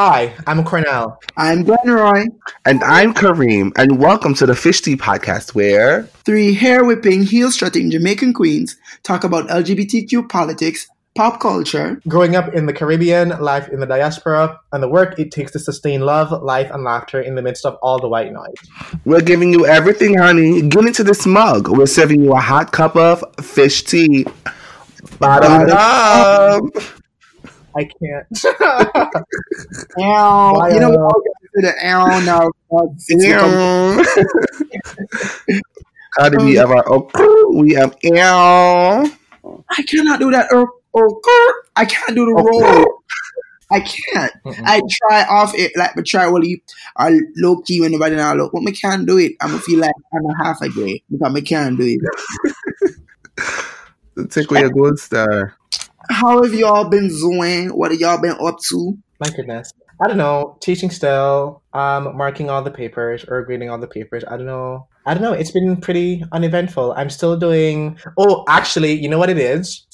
Hi, I'm Cornell. I'm Glenroy. And I'm Kareem, and welcome to the Fish Tea Podcast, where three hair whipping, heel strutting Jamaican queens talk about LGBTQ politics, pop culture, growing up in the Caribbean, life in the diaspora, and the work it takes to sustain love, life, and laughter in the midst of all the white noise. We're giving you everything, honey. Get into this mug. We're serving you a hot cup of fish tea. Bottom up. I can't. ow. you know uh, what? To the ow now. How did we have our oh, we have ow. I cannot do that. Oh, oh, I can't do the oh, roll. I can't. Mm-mm. I try off it like but try while you are low key when nobody now look. But I can't do it. I'm gonna feel like I'm a half a day because I can't do it. Take away a gold star. How have y'all been doing? What have y'all been up to? My goodness. I don't know. Teaching still, um, marking all the papers or grading all the papers. I don't know. I don't know. It's been pretty uneventful. I'm still doing. Oh, actually, you know what it is?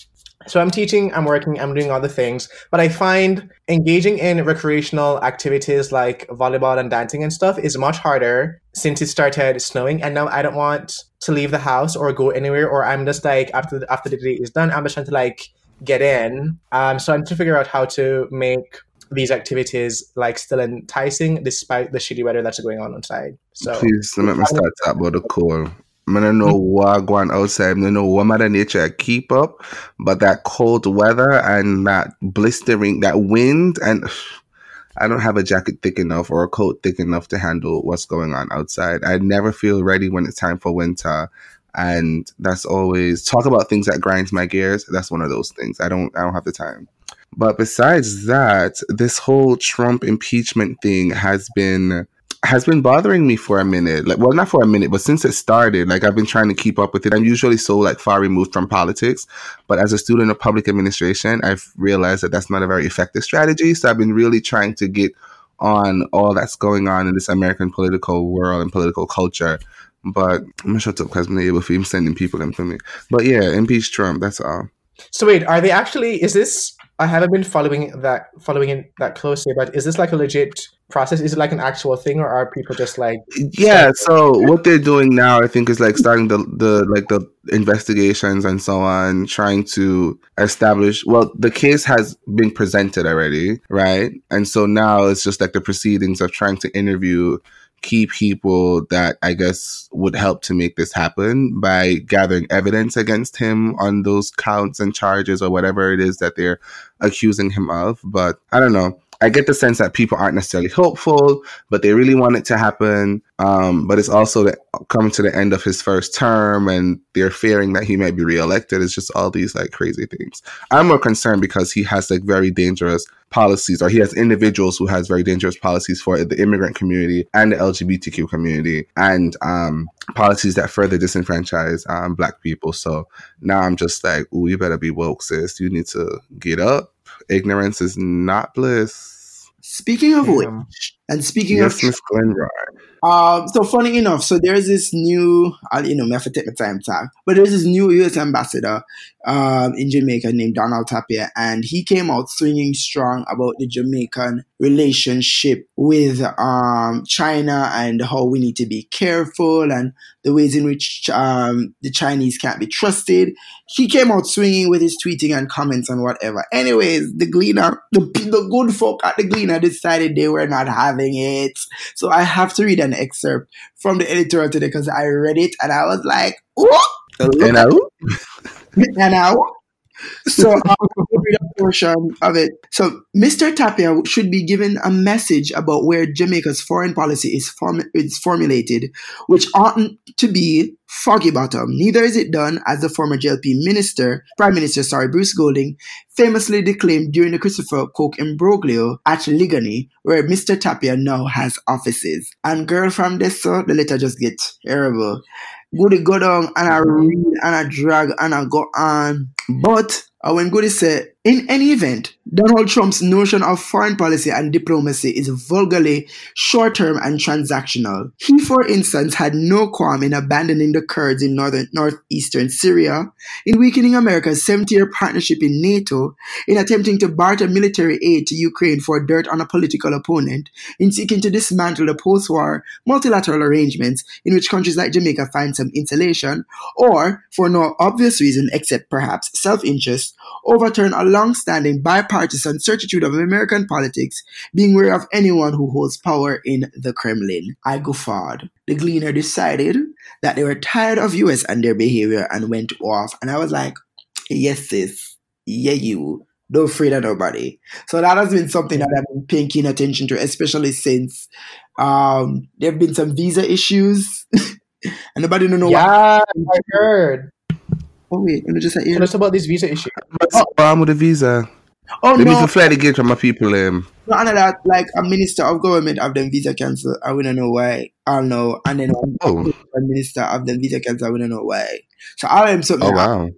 So I'm teaching, I'm working, I'm doing all the things, but I find engaging in recreational activities like volleyball and dancing and stuff is much harder since it started snowing and now I don't want to leave the house or go anywhere or I'm just like after after the day is done, I'm just trying to like get in. Um, so I'm trying to figure out how to make these activities like still enticing despite the shitty weather that's going on outside. So please let me start talk about the cold. I don't know what going outside. I don't know what Mother Nature keep up, but that cold weather and that blistering, that wind, and I don't have a jacket thick enough or a coat thick enough to handle what's going on outside. I never feel ready when it's time for winter and that's always talk about things that grinds my gears. That's one of those things. I don't i don't have the time. But besides that this whole trump impeachment thing has been has been bothering me for a minute. Like well not for a minute but since it started like i've been trying to keep up with it. I'm usually so like far removed from politics. But as a student of public administration i've realized that that's not a very effective strategy. So i've been really trying to get on all that's going on in this american political world and political culture but I'm gonna shut up because I'm not able for him sending people in for me. But yeah, impeach Trump. That's all. So wait, are they actually? Is this? I haven't been following that following it that closely, but is this like a legit process? Is it like an actual thing, or are people just like? Yeah. So what they're doing now, I think, is like starting the the like the investigations and so on, trying to establish. Well, the case has been presented already, right? And so now it's just like the proceedings of trying to interview key people that I guess would help to make this happen by gathering evidence against him on those counts and charges or whatever it is that they're accusing him of. But I don't know. I get the sense that people aren't necessarily hopeful, but they really want it to happen. Um, but it's also the, coming to the end of his first term, and they're fearing that he might be reelected. It's just all these like crazy things. I'm more concerned because he has like very dangerous policies, or he has individuals who has very dangerous policies for the immigrant community and the LGBTQ community, and um, policies that further disenfranchise um, Black people. So now I'm just like, ooh, you better be woke, sis. You need to get up ignorance is not bliss. Speaking of which, and speaking yes, of Miss Glenroy. Um, so funny enough, so there's this new, I'll, you know, me have to take my time to but there's this new U.S. ambassador um, in Jamaica named Donald Tapia, and he came out swinging strong about the Jamaican relationship with um, China and how we need to be careful and the ways in which um, the Chinese can't be trusted. He came out swinging with his tweeting and comments and whatever. Anyways, the Gleaner, the, the good folk at the Gleaner decided they were not having it. So I have to read an excerpt from the editorial today because I read it and I was like, know? you know? So um, a portion of it. So Mr. Tapia should be given a message about where Jamaica's foreign policy is, form- is formulated, which oughtn't to be foggy bottom. Neither is it done as the former JLP minister, Prime Minister, sorry, Bruce Golding, famously declaimed during the Christopher Coke imbroglio at Liguanea, where Mr. Tapia now has offices. And girl from this, so the letter just gets terrible Goody go down and I read and I drag and I go on. But uh, when Goody said In any event, Donald Trump's notion of foreign policy and diplomacy is vulgarly short term and transactional. He, for instance, had no qualm in abandoning the Kurds in northern northeastern Syria, in weakening America's 70 year partnership in NATO, in attempting to barter military aid to Ukraine for dirt on a political opponent, in seeking to dismantle the post war multilateral arrangements in which countries like Jamaica find some insulation, or, for no obvious reason except perhaps self interest, overturn a long standing bipartisan certitude of American politics, being wary of anyone who holds power in the Kremlin. I guffawed. The Gleaner decided that they were tired of US and their behavior and went off. And I was like, yes, sis. Yeah, you. Don't afraid of nobody. So that has been something that I've been paying keen attention to, especially since um, there have been some visa issues. and nobody don't know Yeah, I heard. Oh, wait, let me just say, Tell us about this visa issue. What's wrong with the visa? oh, They need no. to fly the gate from my people. Um, No, and that like a minister of government of them visa cancel. I wouldn't know why. I don't know. And then one oh, a minister of them visa cancel. I wouldn't know why. So I am something. oh wow,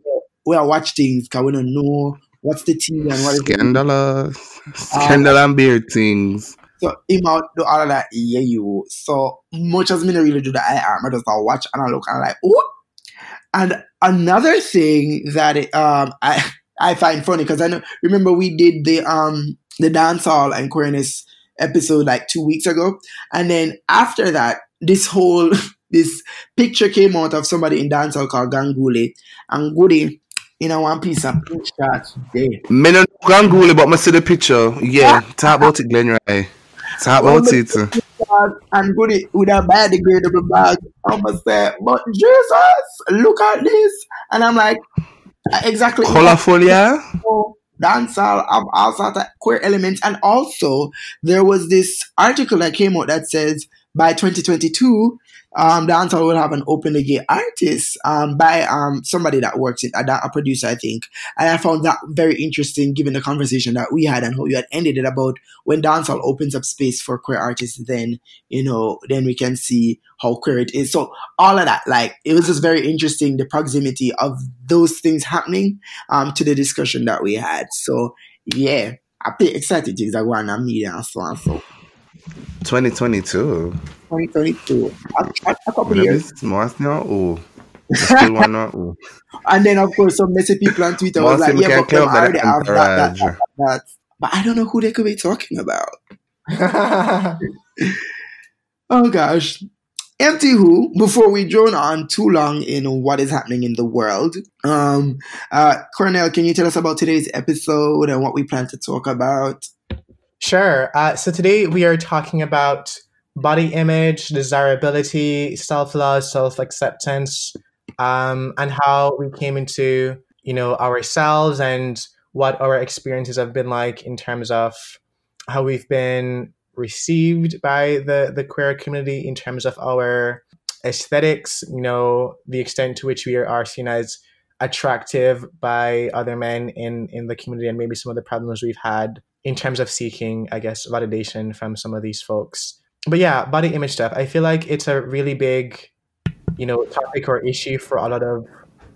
We are watch things because we don't know what's the tea and what is the scandalous, scandal and beard things. So him out do all of that. Yeah, you. So much as me not really do the IR, I just I watch and I look and I'm like, oh. And another thing that it, um I I find funny because I know remember we did the um the dancehall and queerness episode like two weeks ago, and then after that, this whole this picture came out of somebody in dancehall called Ganguli and Goody in a one piece of that day. Me no Ganguli, but me see the picture. Yeah, talk about it, Glen Ray. Talk about it. Bag and Goody with a biodegradable bag. I must say, but Jesus, look at this. And I'm like, exactly. Colorful, yeah. dancehall of all sorts of queer elements. And also, there was this article that came out that says by 2022, um, dancehall will have an open openly gay artist um, by um, somebody that works in a, a producer, I think. And I found that very interesting given the conversation that we had and how you had ended it about when dancehall opens up space for queer artists, then, you know, then we can see how queer it is. So all of that, like, it was just very interesting, the proximity of those things happening um, to the discussion that we had. So yeah, I pretty excited things that go on in media and so on. So 2022. 2022, a, a, couple years, now, oh, still one now, oh. and then of course some messy people on Twitter was like, yeah, but clear them already have that, that, that, that. But I don't know who they could be talking about. Oh gosh. Empty who, before we drone on too long in what is happening in the world, um, uh, Cornell, can you tell us about today's episode and what we plan to talk about? Sure. Uh, so today we are talking about body image, desirability, self love, self acceptance, um, and how we came into you know ourselves and what our experiences have been like in terms of how we've been received by the the queer community in terms of our aesthetics. You know, the extent to which we are, seen as attractive by other men in in the community, and maybe some of the problems we've had in terms of seeking, I guess, validation from some of these folks. But yeah, body image stuff. I feel like it's a really big, you know, topic or issue for a lot of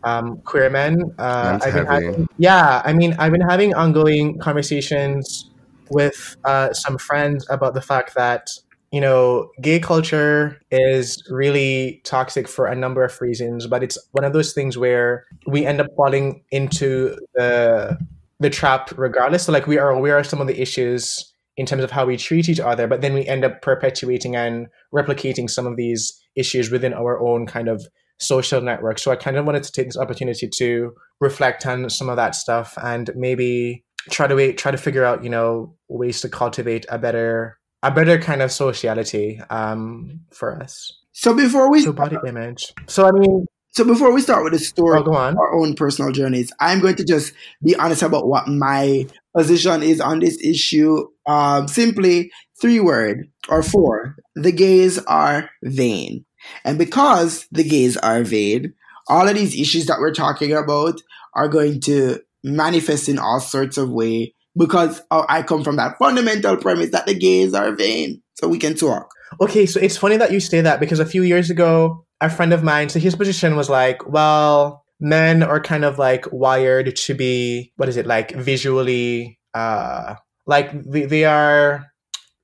um, queer men. Uh, I've been having, yeah, I mean, I've been having ongoing conversations with uh, some friends about the fact that you know, gay culture is really toxic for a number of reasons, but it's one of those things where we end up falling into the the trap regardless. So like we are aware of some of the issues in terms of how we treat each other, but then we end up perpetuating and replicating some of these issues within our own kind of social network. So I kind of wanted to take this opportunity to reflect on some of that stuff and maybe try to wait, try to figure out, you know, ways to cultivate a better a better kind of sociality um, for us. So before we So body image. So I mean, so before we start with the story, oh, our own personal journeys, I'm going to just be honest about what my position is on this issue. Um, simply three word or four. The gays are vain, and because the gays are vain, all of these issues that we're talking about are going to manifest in all sorts of way. Because uh, I come from that fundamental premise that the gays are vain, so we can talk. Okay, so it's funny that you say that because a few years ago, a friend of mine, so his position was like, well, men are kind of like wired to be what is it like visually uh like they, they are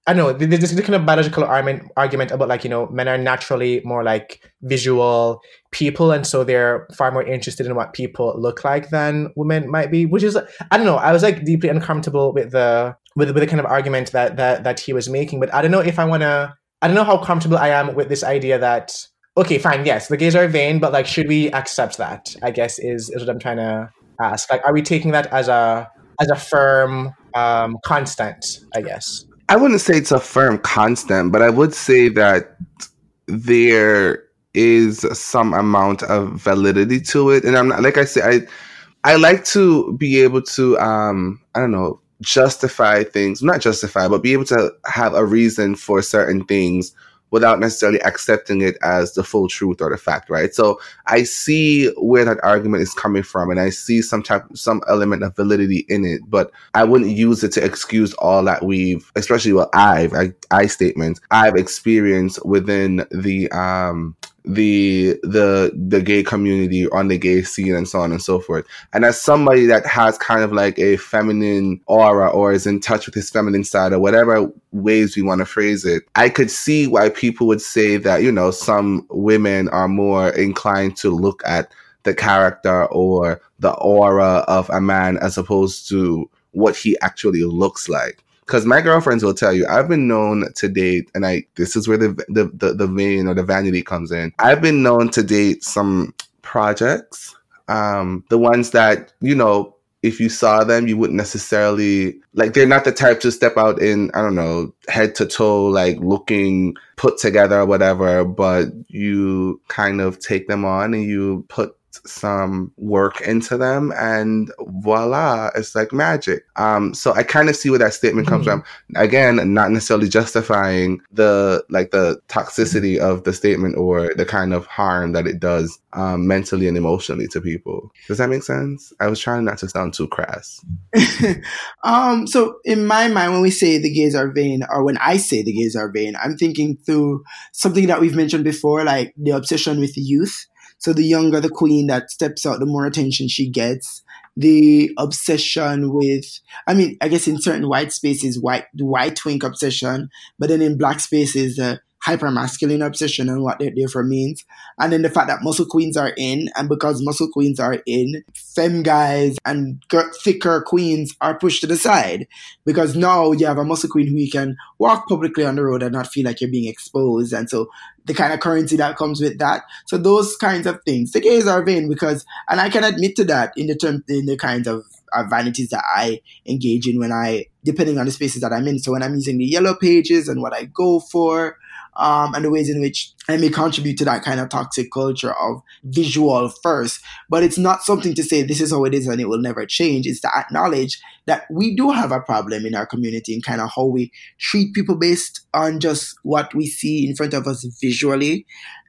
I don't know. There's this kind of biological argument, argument about like you know men are naturally more like visual people, and so they're far more interested in what people look like than women might be. Which is I don't know. I was like deeply uncomfortable with the with, with the kind of argument that that that he was making, but I don't know if I want to. I don't know how comfortable I am with this idea that okay, fine, yes, the gays are vain, but like, should we accept that? I guess is is what I'm trying to ask. Like, are we taking that as a as a firm um, constant? I guess. I wouldn't say it's a firm constant, but I would say that there is some amount of validity to it. And I'm not like I say, I I like to be able to um I don't know justify things, not justify, but be able to have a reason for certain things without necessarily accepting it as the full truth or the fact, right? So I see where that argument is coming from and I see some type some element of validity in it, but I wouldn't use it to excuse all that we've especially what I've I, I statements I've experienced within the um the the the gay community on the gay scene and so on and so forth. And as somebody that has kind of like a feminine aura or is in touch with his feminine side or whatever ways we want to phrase it, I could see why people would say that, you know, some women are more inclined to look at the character or the aura of a man as opposed to what he actually looks like because my girlfriends will tell you I've been known to date, and I this is where the the the, the vain or the vanity comes in. I've been known to date some projects, um, the ones that you know. If you saw them, you wouldn't necessarily like. They're not the type to step out in I don't know head to toe, like looking put together or whatever. But you kind of take them on and you put some work into them and voila it's like magic. Um so i kind of see where that statement comes mm-hmm. from. Again not necessarily justifying the like the toxicity of the statement or the kind of harm that it does um, mentally and emotionally to people. Does that make sense? I was trying not to sound too crass. Um so in my mind when we say the gays are vain or when i say the gays are vain i'm thinking through something that we've mentioned before like the obsession with youth so the younger the queen that steps out, the more attention she gets. The obsession with, I mean, I guess in certain white spaces, white, white twink obsession, but then in black spaces, the hyper masculine obsession and what that therefore means. And then the fact that muscle queens are in, and because muscle queens are in, femme guys and thicker queens are pushed to the side. Because now you have a muscle queen who you can walk publicly on the road and not feel like you're being exposed. And so the kind of currency that comes with that. So those kinds of things. The gays are vain because, and I can admit to that in the term, in the kinds of vanities that I engage in when I, depending on the spaces that I'm in. So when I'm using the yellow pages and what I go for, um, and the ways in which I may contribute to that kind of toxic culture of visual first. But it's not something to say this is how it is and it will never change. It's to acknowledge that we do have a problem in our community and kind of how we treat people based on just what we see in front of us visually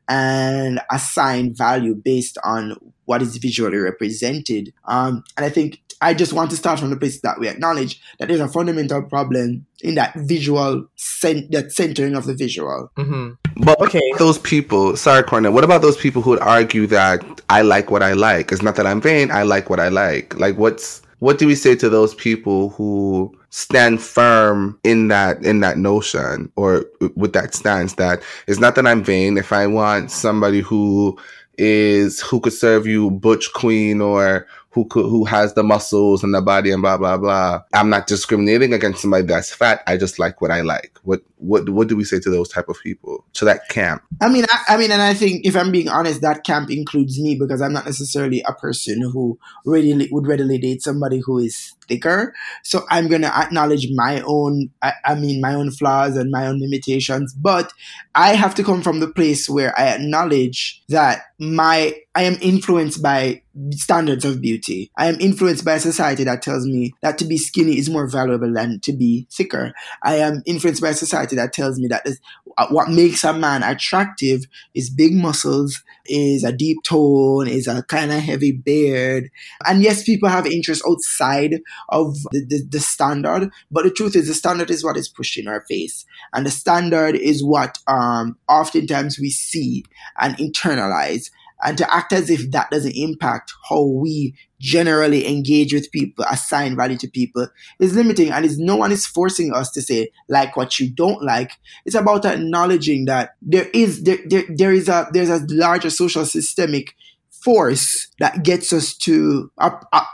and assign value based on what is visually represented. Um, and I think I just want to start from the place that we acknowledge that there's a fundamental problem in that visual, cent- that centering of the visual. Mm-hmm. But okay, those people. Sorry, Cornell. What about those people who would argue that I like what I like? It's not that I'm vain. I like what I like. Like, what's what do we say to those people who stand firm in that in that notion or with that stance that it's not that I'm vain. If I want somebody who is who could serve you butch queen or who could, who has the muscles and the body and blah blah blah. I'm not discriminating against somebody that's fat. I just like what I like. What what what do we say to those type of people? To that camp? I mean, I, I mean, and I think if I'm being honest, that camp includes me because I'm not necessarily a person who readily would readily date somebody who is thicker. So I'm gonna acknowledge my own, I, I mean, my own flaws and my own limitations. But I have to come from the place where I acknowledge that my I am influenced by standards of beauty. I am influenced by a society that tells me that to be skinny is more valuable than to be thicker. I am influenced by a society that tells me that this, uh, what makes a man attractive is big muscles, is a deep tone, is a kind of heavy beard. And yes, people have interests outside of the, the, the standard, but the truth is the standard is what is pushed in our face. And the standard is what um, oftentimes we see and internalize and to act as if that doesn't impact how we generally engage with people, assign value to people is limiting. And is no one is forcing us to say like what you don't like. It's about acknowledging that there is there, there, there is a there's a larger social systemic force that gets us to uh, uh,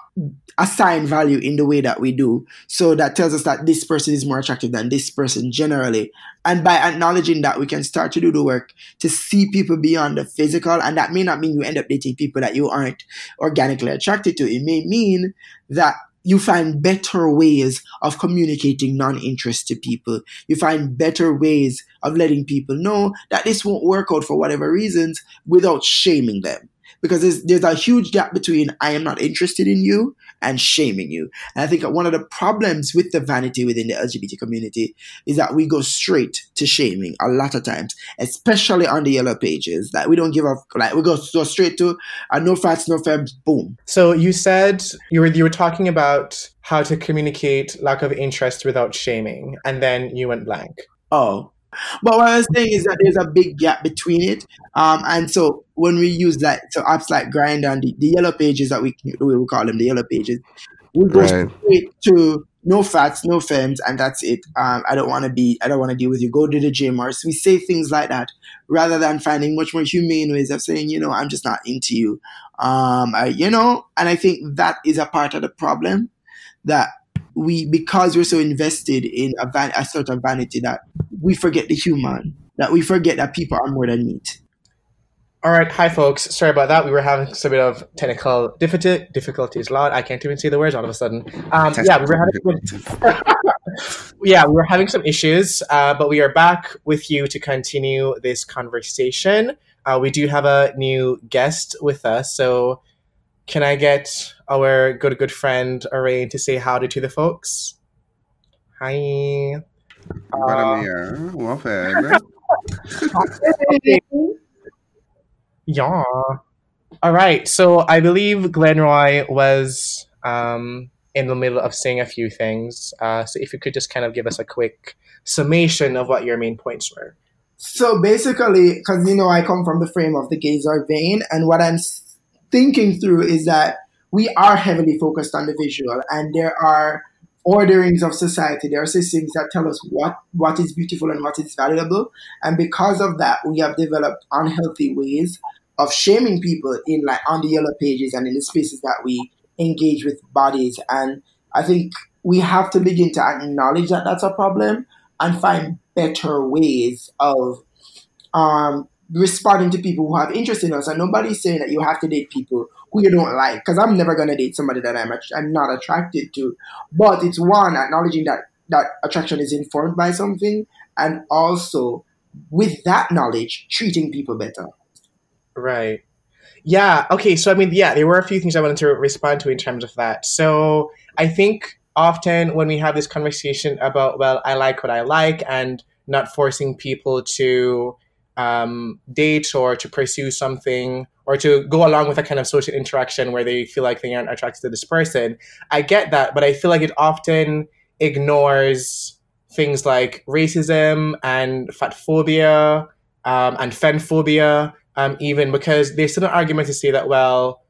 assign value in the way that we do. So that tells us that this person is more attractive than this person generally. And by acknowledging that, we can start to do the work to see people beyond the physical. And that may not mean you end up dating people that you aren't organically attracted to. It may mean that you find better ways of communicating non-interest to people. You find better ways of letting people know that this won't work out for whatever reasons without shaming them because there's, there's a huge gap between I am not interested in you and shaming you. And I think one of the problems with the vanity within the LGBT community is that we go straight to shaming a lot of times, especially on the yellow pages. That we don't give up, like we go, go straight to uh, no fats, no femmes, boom. So you said you were you were talking about how to communicate lack of interest without shaming, and then you went blank. Oh, but what I was saying is that there's a big gap between it. Um, and so when we use that, so apps like Grindr and the, the yellow pages that we we will call them the yellow pages, we go right. straight to no fats, no femmes, and that's it. Um, I don't want to be, I don't want to deal with you. Go to the gym, or so we say things like that rather than finding much more humane ways of saying, you know, I'm just not into you. Um, I, you know, and I think that is a part of the problem that we because we're so invested in a, van, a sort of vanity that we forget the human, that we forget that people are more than meat. All right, hi folks. Sorry about that. We were having some bit of technical difficulty, difficulties. Loud. I can't even see the words all of a sudden. Um, yeah, we were having. yeah, we were having some issues, uh, but we are back with you to continue this conversation. Uh, we do have a new guest with us, so can I get our good good friend Arain to say howdy to the folks? Hi. Uh, well fed. yeah. All right. So I believe Glenroy was um, in the middle of saying a few things. Uh, so if you could just kind of give us a quick summation of what your main points were. So basically, because you know I come from the frame of the gazer vain, and what I'm thinking through is that we are heavily focused on the visual and there are orderings of society. There are systems that tell us what, what is beautiful and what is valuable. And because of that, we have developed unhealthy ways of shaming people in like on the yellow pages and in the spaces that we engage with bodies. And I think we have to begin to acknowledge that that's a problem and find better ways of um, responding to people who have interest in us. And nobody's saying that you have to date people who you don't like, because I'm never going to date somebody that I'm, I'm not attracted to. But it's one, acknowledging that that attraction is informed by something, and also with that knowledge, treating people better. Right. Yeah. Okay. So, I mean, yeah, there were a few things I wanted to respond to in terms of that. So, I think often when we have this conversation about, well, I like what I like, and not forcing people to um, date or to pursue something or to go along with a kind of social interaction where they feel like they aren't attracted to this person. I get that, but I feel like it often ignores things like racism and fat phobia um, and femphobia, um, even because there's still an argument to say that, well,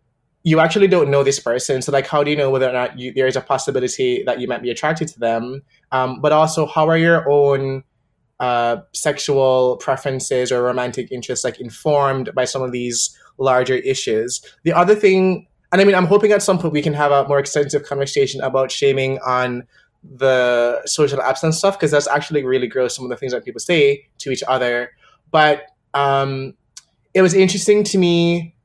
you actually don't know this person. So, like, how do you know whether or not you, there is a possibility that you might be attracted to them? Um, but also, how are your own uh, sexual preferences or romantic interests like informed by some of these larger issues. The other thing, and I mean, I'm hoping at some point we can have a more extensive conversation about shaming on the social absence stuff because that's actually really gross. Some of the things that people say to each other, but um, it was interesting to me.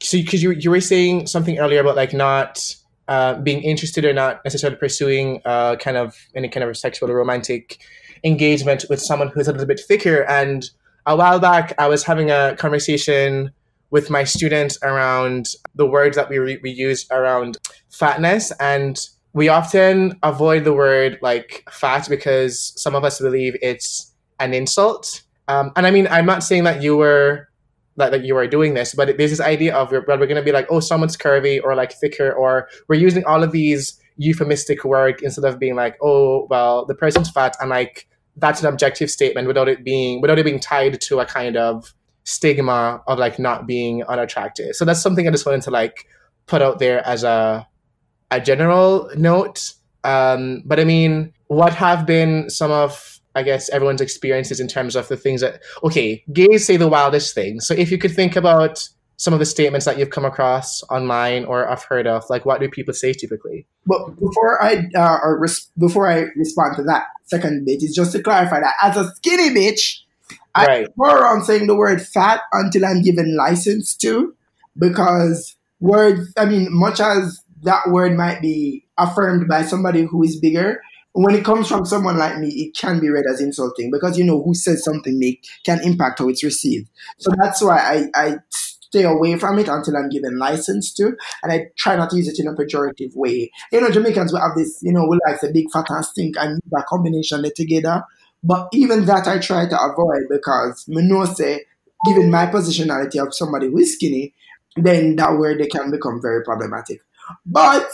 So, because you you were saying something earlier about like not uh, being interested or not necessarily pursuing uh, kind of any kind of sexual or romantic engagement with someone who's a little bit thicker. And a while back, I was having a conversation with my students around the words that we, re- we use around fatness. And we often avoid the word like fat because some of us believe it's an insult. Um, and I mean, I'm not saying that you were that, that you are doing this, but there's this idea of well, we're going to be like, oh, someone's curvy or like thicker, or we're using all of these euphemistic work instead of being like, oh, well, the person's fat, and like that's an objective statement without it being without it being tied to a kind of stigma of like not being unattractive. So that's something I just wanted to like put out there as a a general note. Um, but I mean, what have been some of I guess everyone's experiences in terms of the things that okay, gays say the wildest things. So if you could think about some of the statements that you've come across online or I've heard of, like what do people say typically? But before I uh, or res- before I respond to that second bit, is just to clarify that as a skinny bitch, I Right. go around saying the word fat until I'm given license to, because words. I mean, much as that word might be affirmed by somebody who is bigger, when it comes from someone like me, it can be read as insulting because you know who says something make can impact how it's received. So that's why I, I stay away from it until I'm given license to, and I try not to use it in a pejorative way. You know, Jamaicans will have this, you know, we like the big fat and stink and that combination together. But even that I try to avoid because me know say, given my positionality of somebody who is skinny, then that word they can become very problematic. But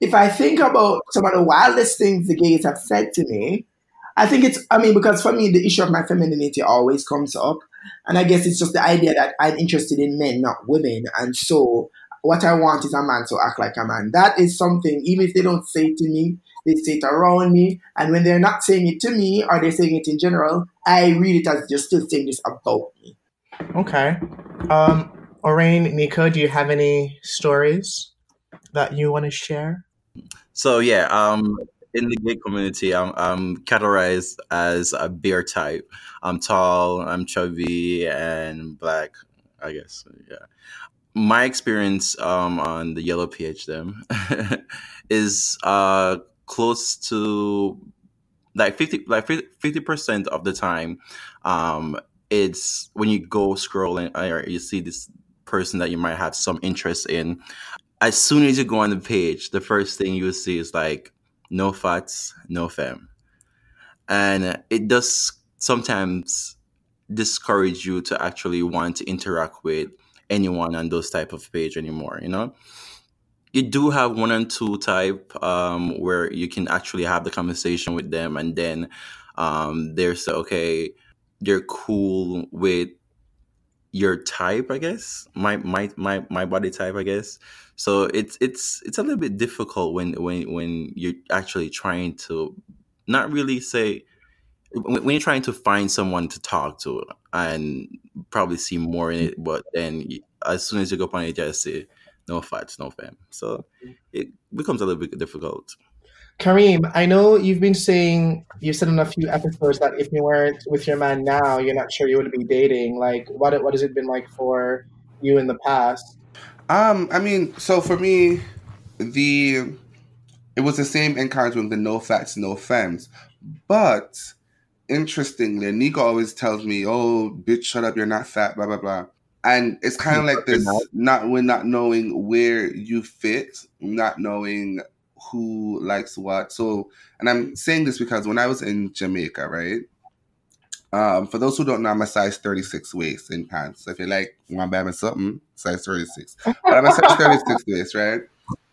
if I think about some of the wildest things the gays have said to me, I think it's, I mean, because for me, the issue of my femininity always comes up. And I guess it's just the idea that I'm interested in men, not women. And so what I want is a man to act like a man. That is something, even if they don't say it to me, they say it around me. And when they're not saying it to me or they're saying it in general, I read it as they're still saying this about me. Okay. Um, Orain, Nico, do you have any stories that you want to share? So yeah, um, in the gay community, I'm, I'm categorized as a bear type. I'm tall, I'm chubby, and black. I guess yeah. My experience um, on the yellow PH is uh, close to like fifty like fifty percent of the time. Um, it's when you go scrolling or you see this person that you might have some interest in as soon as you go on the page, the first thing you see is like no fats, no femme. And it does sometimes discourage you to actually want to interact with anyone on those type of page anymore, you know? You do have one and two type um, where you can actually have the conversation with them and then um, they're so okay, they're cool with your type, I guess. My my my my body type, I guess. So it's it's it's a little bit difficult when when when you're actually trying to not really say when you're trying to find someone to talk to and probably see more in it, but then as soon as you go up on it, you just say no fats, no fam. So mm. it becomes a little bit difficult. Kareem, I know you've been saying you said in a few episodes that if you weren't with your man now, you're not sure you would be dating. Like, what what has it been like for you in the past? Um, I mean, so for me, the it was the same encounter with the no fats, no femmes. But interestingly, Nico always tells me, "Oh, bitch, shut up, you're not fat." Blah blah blah. And it's kind of like this, not. when not knowing where you fit, not knowing who likes what. So, and I'm saying this because when I was in Jamaica, right? Um, for those who don't know, I'm a size 36 waist in pants. So if you like one bam or something, size 36. But I'm a size 36 waist, right?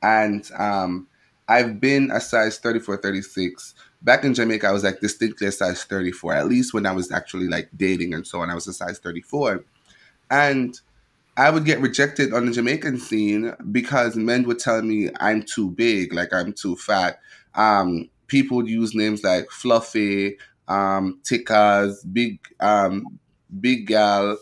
And um, I've been a size 34, 36. Back in Jamaica, I was like distinctly a size 34. At least when I was actually like dating and so on, I was a size 34. And I would get rejected on the Jamaican scene because men would tell me I'm too big, like I'm too fat. Um, people would use names like fluffy, um, tickas, big, um, big gal.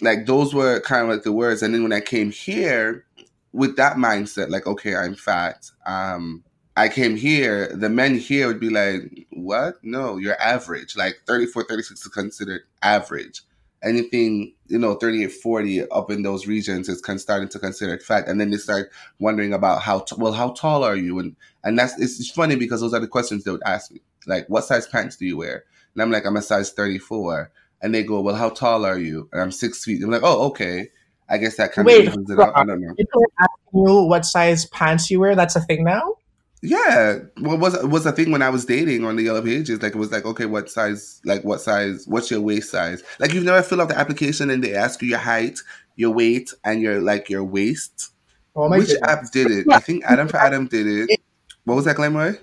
Like those were kind of like the words. And then when I came here with that mindset, like, okay, I'm fat. Um, I came here, the men here would be like, what? No, you're average. Like 34, 36 is considered average anything you know 38 40 up in those regions is con- starting to consider it fat. And then they start wondering about how t- well how tall are you? And and that's it's, funny because those are the questions they would ask me. Like what size pants do you wear? And i'm like i'm a size 34 and they go well how tall are you? And i'm six feet. I'm like oh okay. I guess that kind Wait, of evens it out. I don't know. People are asking you what size pants you wear. That's a thing now. Yeah, what was was a thing when I was dating on the Yellow Pages? Like it was like, okay, what size? Like what size? What's your waist size? Like you've never filled out the application and they ask you your height, your weight, and your like your waist. Oh my Which goodness. app did it? I think Adam for Adam did it. What was that, Glamour?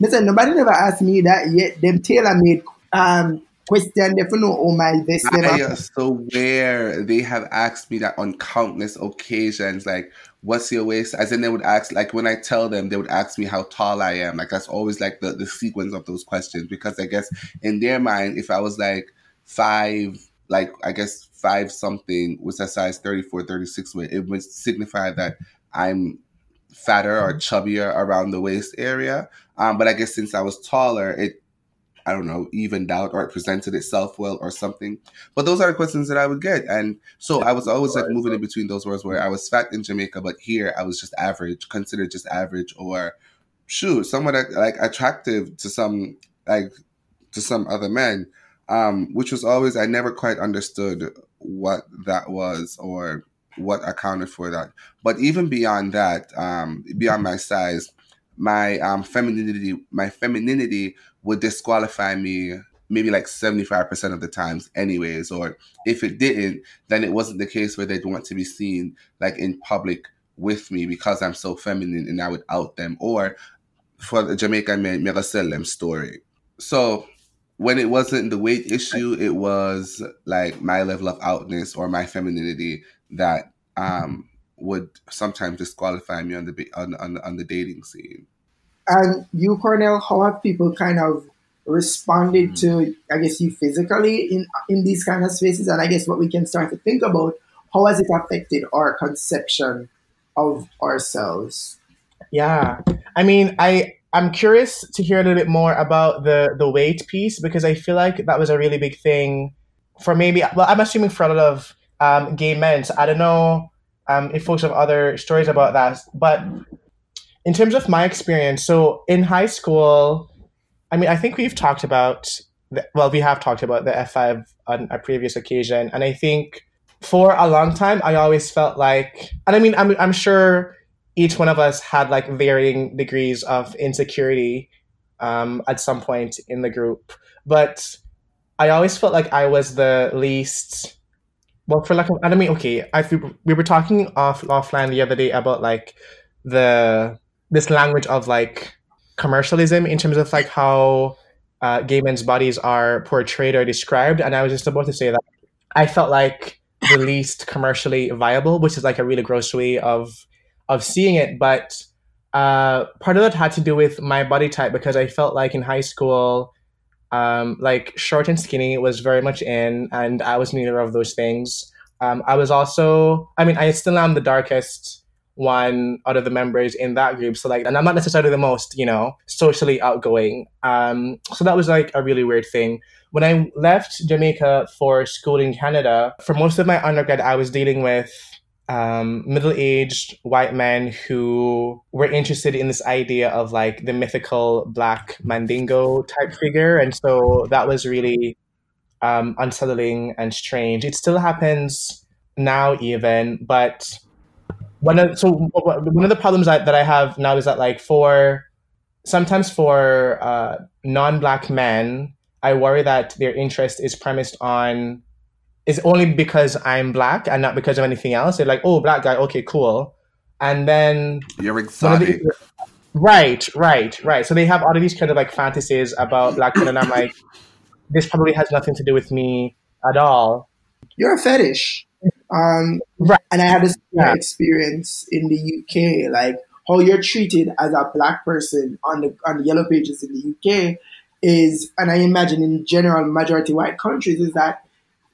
Listen, nobody never asked me that yet. Them tailor made um question they know oh my this I never swear they have asked me that on countless occasions. Like, what's your waist? As in, they would ask, like, when I tell them, they would ask me how tall I am. Like, that's always like the, the sequence of those questions because I guess in their mind, if I was like five, like, I guess five something was a size 34, 36, it would signify that I'm fatter or chubbier around the waist area. Um, but I guess since I was taller, it I don't know, evened out or it presented itself well or something. But those are the questions that I would get. And so I was always like moving in between those worlds where I was fat in Jamaica, but here I was just average, considered just average or shoot, somewhat like attractive to some like to some other men. Um, which was always I never quite understood what that was or what accounted for that. But even beyond that, um, beyond my size, my um, femininity, my femininity would disqualify me maybe like 75% of the times anyways or if it didn't then it wasn't the case where they'd want to be seen like in public with me because i'm so feminine and i would out them or for the jamaican men me story. So when it wasn't the weight issue it was like my level of outness or my femininity that um would sometimes disqualify me on the on, on, on the dating scene and you, Cornell, how have people kind of responded mm-hmm. to, I guess, you physically in in these kind of spaces? And I guess what we can start to think about, how has it affected our conception of ourselves? Yeah, I mean, I I'm curious to hear a little bit more about the the weight piece because I feel like that was a really big thing for maybe. Well, I'm assuming for a lot of um, gay men. So I don't know um, if folks have other stories about that, but in terms of my experience, so in high school, I mean, I think we've talked about, the, well, we have talked about the F5 on a previous occasion. And I think for a long time, I always felt like, and I mean, I'm, I'm sure each one of us had like varying degrees of insecurity um, at some point in the group. But I always felt like I was the least well for like I mean okay I we were talking off offline the other day about like the this language of like commercialism in terms of like how uh, gay men's bodies are portrayed or described. And I was just about to say that I felt like the least commercially viable, which is like a really gross way of of seeing it. But uh, part of that had to do with my body type because I felt like in high school, um, like short and skinny was very much in, and I was neither of those things. Um, I was also, I mean, I still am the darkest one out of the members in that group. So like, and I'm not necessarily the most, you know, socially outgoing. Um, so that was like a really weird thing. When I left Jamaica for school in Canada, for most of my undergrad, I was dealing with um, middle-aged white men who were interested in this idea of like the mythical black mandingo type figure, and so that was really um, unsettling and strange. It still happens now, even, but one of so one of the problems that, that I have now is that like for sometimes for uh, non-black men, I worry that their interest is premised on is only because I'm black and not because of anything else. They're like, oh, black guy, okay, cool, and then you're exotic. The, right, right, right. So they have all of these kind of like fantasies about black men, and I'm like, this probably has nothing to do with me at all. You're a fetish. Um, right. And I had this yeah. experience in the UK, like how you're treated as a black person on the on the yellow pages in the UK is, and I imagine in general majority white countries, is that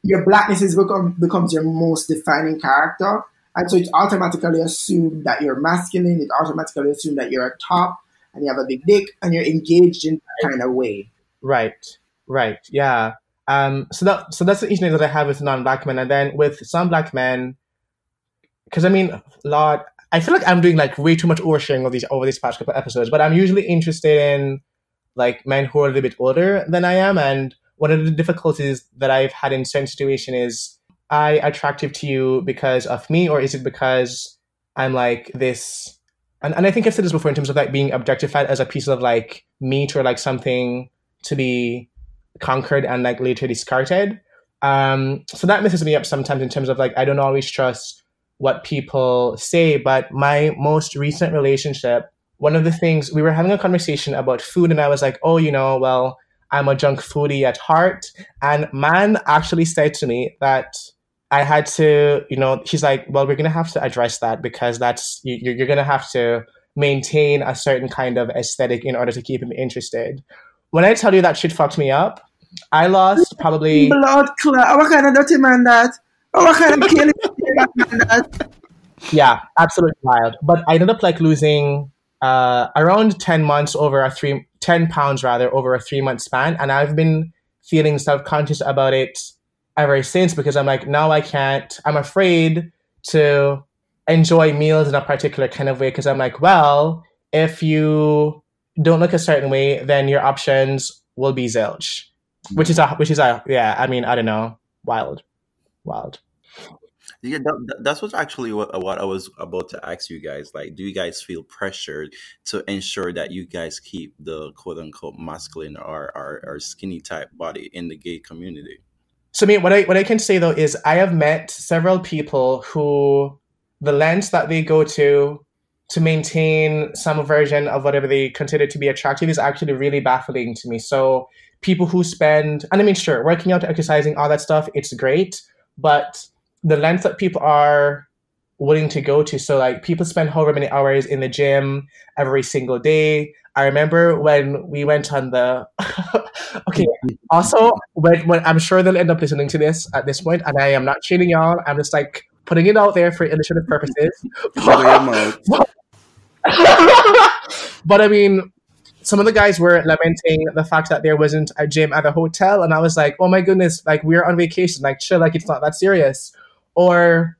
your blackness is become becomes your most defining character, and so it's automatically assumed that you're masculine. It automatically assumed that you're a top and you have a big dick and you're engaged in that kind of way. Right. Right. Yeah. Um, so that so that's the issue that I have with non-black men, and then with some black men, because I mean, Lord, I feel like I'm doing like way too much oversharing of these over these past couple episodes, but I'm usually interested in like men who are a little bit older than I am, and one of the difficulties that I've had in certain situation is, I attractive to you because of me, or is it because I'm like this? And, and I think I've said this before in terms of like being objectified as a piece of like meat or like something to be conquered and like later discarded. Um, so that messes me up sometimes in terms of like I don't always trust what people say. But my most recent relationship, one of the things we were having a conversation about food, and I was like, oh, you know, well, I'm a junk foodie at heart. And man actually said to me that I had to, you know, he's like, well, we're to have to address that because that's, you, you're to have to maintain a certain kind of aesthetic in order to keep him interested. When I tell you that shit fucked me up, I lost probably. Blood clot. What kind of dirty man that? Oh, what kind of killing man that? Yeah, absolutely wild. But I ended up like losing uh, around 10 months over a three, 10 pounds rather, over a three month span. And I've been feeling self conscious about it ever since because I'm like, now I can't, I'm afraid to enjoy meals in a particular kind of way because I'm like, well, if you don't look a certain way, then your options will be zilch, which is a, which is a, yeah, I mean, I don't know, wild, wild. Yeah, that, that's what actually what, what I was about to ask you guys. Like, do you guys feel pressured to ensure that you guys keep the quote unquote masculine or, or, or skinny type body in the gay community? So, I mean, what I what I can say though is I have met several people who the lengths that they go to to maintain some version of whatever they consider to be attractive is actually really baffling to me. So, people who spend, and I mean, sure, working out, exercising, all that stuff, it's great, but the length that people are willing to go to. So like people spend however many hours in the gym every single day. I remember when we went on the okay. Also, when, when I'm sure they'll end up listening to this at this point, and I am not cheating y'all. I'm just like putting it out there for illustrative purposes. but, but I mean, some of the guys were lamenting the fact that there wasn't a gym at the hotel, and I was like, "Oh my goodness! Like we're on vacation. Like chill. Like it's not that serious." Or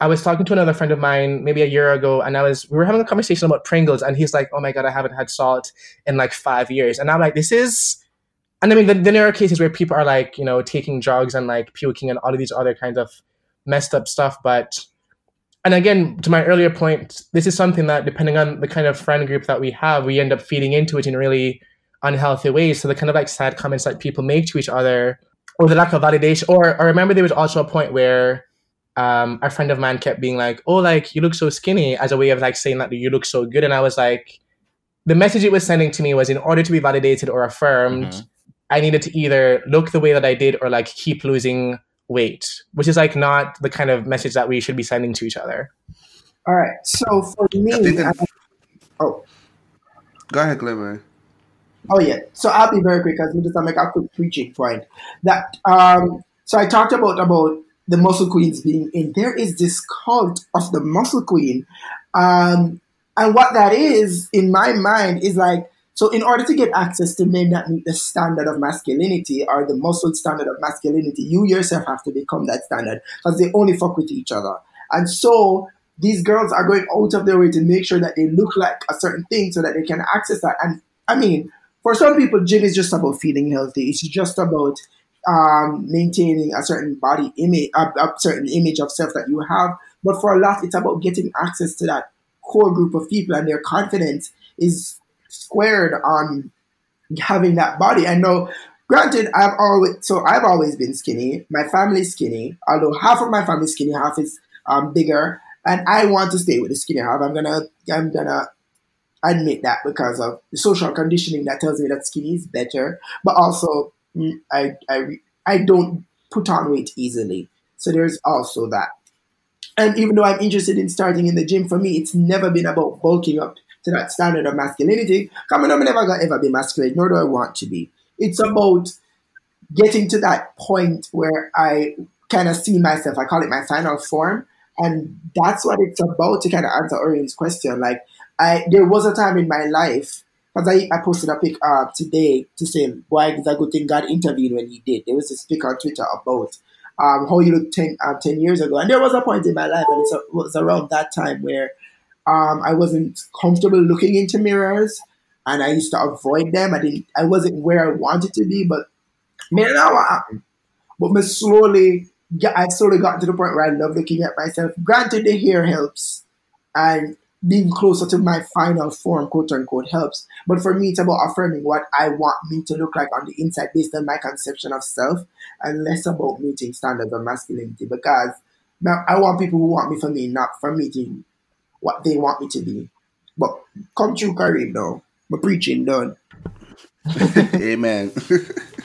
I was talking to another friend of mine maybe a year ago, and I was we were having a conversation about Pringles, and he's like, "Oh my god, I haven't had salt in like five years," and I'm like, "This is." And I mean, then, then there are cases where people are like, you know, taking drugs and like puking and all of these other kinds of messed up stuff. But, and again, to my earlier point, this is something that, depending on the kind of friend group that we have, we end up feeding into it in really unhealthy ways. So the kind of like sad comments that people make to each other, or the lack of validation, or, I remember there was also a point where um, a friend of mine kept being like, "Oh, like you look so skinny," as a way of like saying that you look so good, and I was like, the message it was sending to me was, in order to be validated or affirmed, mm-hmm. I needed to either look the way that I did or like keep losing weight, which is like not the kind of message that we should be sending to each other. All right. So for me, I, oh, go ahead, Glimmer. Oh yeah. So I'll be very quick because we just make a quick preaching point. That um. So I talked about about the muscle queens being in. There is this cult of the muscle queen. Um, and what that is, in my mind, is like, so in order to get access to men that meet the standard of masculinity or the muscle standard of masculinity, you yourself have to become that standard because they only fuck with each other. And so these girls are going out of their way to make sure that they look like a certain thing so that they can access that. And I mean, for some people, gym is just about feeling healthy. It's just about um, maintaining a certain body image, a, a certain image of self that you have. But for a lot, it's about getting access to that core group of people, and their confidence is squared on having that body. I know, granted, I've always so I've always been skinny. My family's skinny, although half of my family's skinny, half is um, bigger, and I want to stay with the skinny half. I'm gonna I'm gonna admit that because of the social conditioning that tells me that skinny is better, but also Mm, I, I, I don't put on weight easily. So there's also that. And even though I'm interested in starting in the gym, for me, it's never been about bulking up to that standard of masculinity. Coming up, I'm never gonna ever be masculine, nor do I want to be. It's about getting to that point where I kind of see myself. I call it my final form, and that's what it's about to kind of answer Orion's question. Like, I there was a time in my life because I, I posted a pic uh, today to say why it's a good thing God intervened when He did. There was this pic on Twitter about um, how you looked 10, uh, 10 years ago. And there was a point in my life, and it was around that time where um, I wasn't comfortable looking into mirrors and I used to avoid them. I didn't. I wasn't where I wanted to be, but man, now? But me slowly, I slowly got to the point where I love looking at myself. Granted, the hair helps, and being closer to my final form, quote unquote, helps. But for me, it's about affirming what I want me to look like on the inside based on my conception of self and less about meeting standards of masculinity because now I want people who want me for me, not for meeting what they want me to be. But come true, Kareem, though. My preaching done. Amen.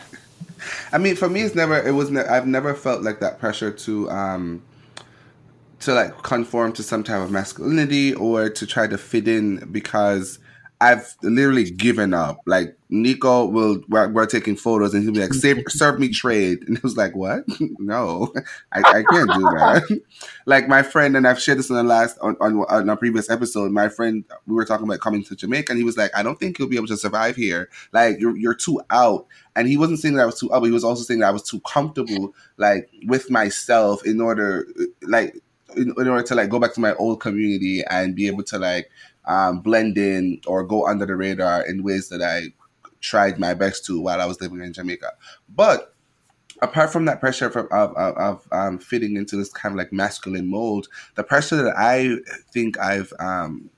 I mean, for me, it's never. It was. Ne- I've never felt like that pressure to um to like conform to some type of masculinity or to try to fit in because I've literally given up. Like Nico will, we're, we're taking photos and he'll be like, "Serve, serve me trade," and it was like, "What? no, I, I can't do that." like my friend, and I've shared this in the last on, on, on a previous episode. My friend, we were talking about coming to Jamaica, and he was like, "I don't think you'll be able to survive here. Like you're you're too out." And he wasn't saying that I was too out, but he was also saying that I was too comfortable, like with myself, in order, like in, in order to like go back to my old community and be able to like um, blend in or go under the radar in ways that I tried my best to while I was living in Jamaica. But apart from that pressure of, of, of um, fitting into this kind of like masculine mold, the pressure that I think I've um,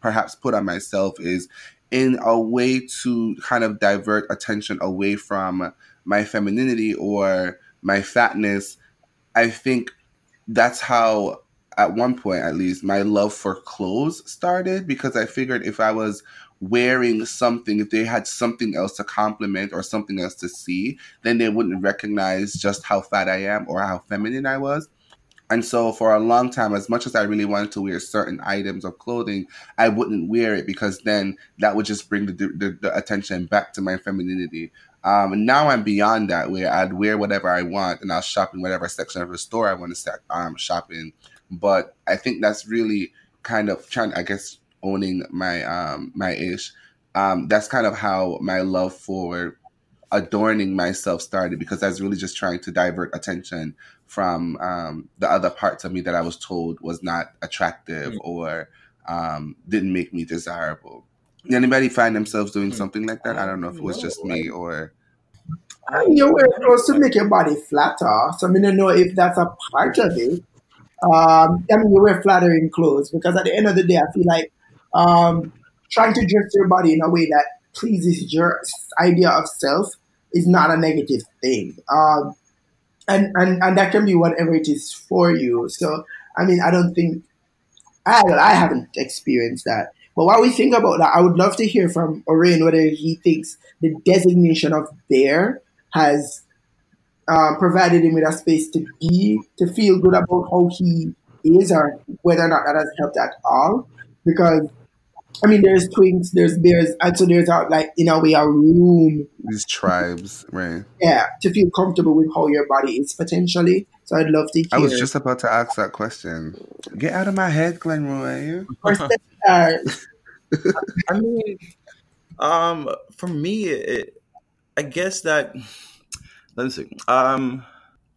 perhaps put on myself is in a way to kind of divert attention away from my femininity or my fatness. I think that's how at one point at least my love for clothes started because I figured if I was wearing something, if they had something else to compliment or something else to see, then they wouldn't recognize just how fat I am or how feminine I was. And so for a long time, as much as I really wanted to wear certain items of clothing, I wouldn't wear it because then that would just bring the, the, the attention back to my femininity. Um, and now I'm beyond that, where I'd wear whatever I want and I'll shop in whatever section of the store I want to um, shop in. But I think that's really kind of trying, I guess, owning my um, my ish. Um, that's kind of how my love for adorning myself started because I was really just trying to divert attention from um, the other parts of me that I was told was not attractive mm. or um, didn't make me desirable. Did anybody find themselves doing mm. something like that? I don't know if it was just me or. You wear clothes to make your body flatter, so I don't know if that's a part of it. Um, I mean, you wear flattering clothes because at the end of the day, I feel like um, trying to dress your body in a way that pleases your idea of self is not a negative thing. Um, and, and, and that can be whatever it is for you. So, I mean, I don't think, I, I haven't experienced that. But while we think about that, I would love to hear from Orain whether he thinks the designation of bear has uh, provided him with a space to be, to feel good about how he is, or whether or not that has helped at all. Because, I mean, there's twinks, there's bears, and so there's a, like, in a way, a room. These tribes, right? Yeah, to feel comfortable with how your body is potentially. So I'd love to hear. I was just about to ask that question. Get out of my head, Glenroy. I mean, um, for me, it, I guess that let me see. Um,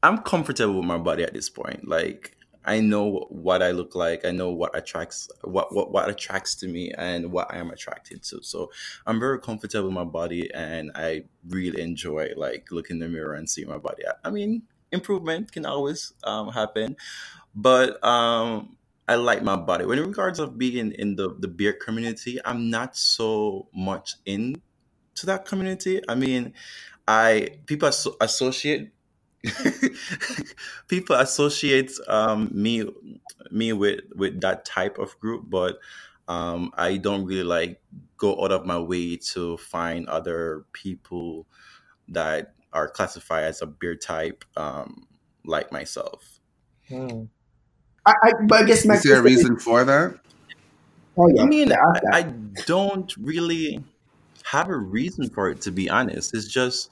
I'm comfortable with my body at this point. Like I know what I look like. I know what attracts what what what attracts to me and what I am attracted to. So I'm very comfortable with my body, and I really enjoy like looking in the mirror and seeing my body. I mean, improvement can always um, happen, but um, I like my body. When in regards of being in the the bear community, I'm not so much in to that community. I mean, I people asso- associate people associate um, me me with with that type of group, but um, I don't really like go out of my way to find other people that are classified as a bear type um, like myself. Hmm. I, I, but I guess my is there a reason for that? Oh, yeah. I mean, I, I don't really have a reason for it to be honest. It's just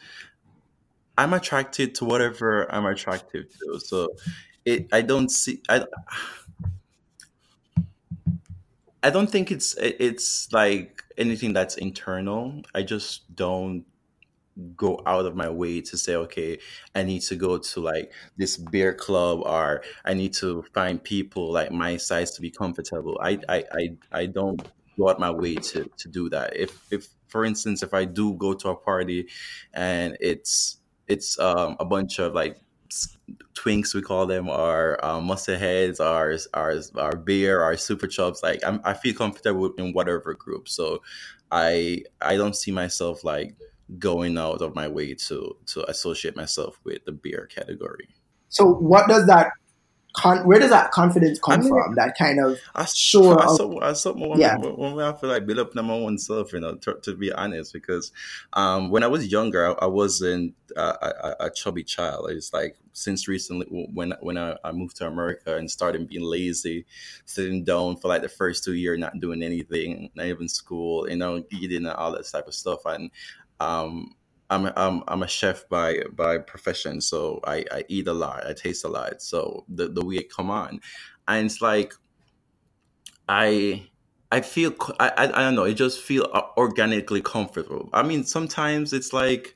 I'm attracted to whatever I'm attracted to. So it I don't see I I don't think it's it's like anything that's internal. I just don't go out of my way to say okay i need to go to like this bear club or i need to find people like my size to be comfortable i i i, I don't go out my way to to do that if if for instance if i do go to a party and it's it's um, a bunch of like twinks we call them or um, mustard heads or our our bear our super chubs like I'm, i feel comfortable in whatever group. So i i don't see myself like going out of my way to to associate myself with the bear category. So what does that con- where does that confidence come I mean, from? That kind of I, sure. I, so, I so, when, Yeah. when, when we have to like build up my own self, you know, to, to be honest, because um, when I was younger, I, I wasn't uh, a, a, a chubby child. It's like since recently, when when I, I moved to America and started being lazy, sitting down for like the first two years, not doing anything, not even school, you know, eating and all that type of stuff, and um, I'm I'm I'm a chef by by profession, so I, I eat a lot, I taste a lot, so the the weight come on, and it's like I I feel I I, I don't know, it just feel uh, organically comfortable. I mean, sometimes it's like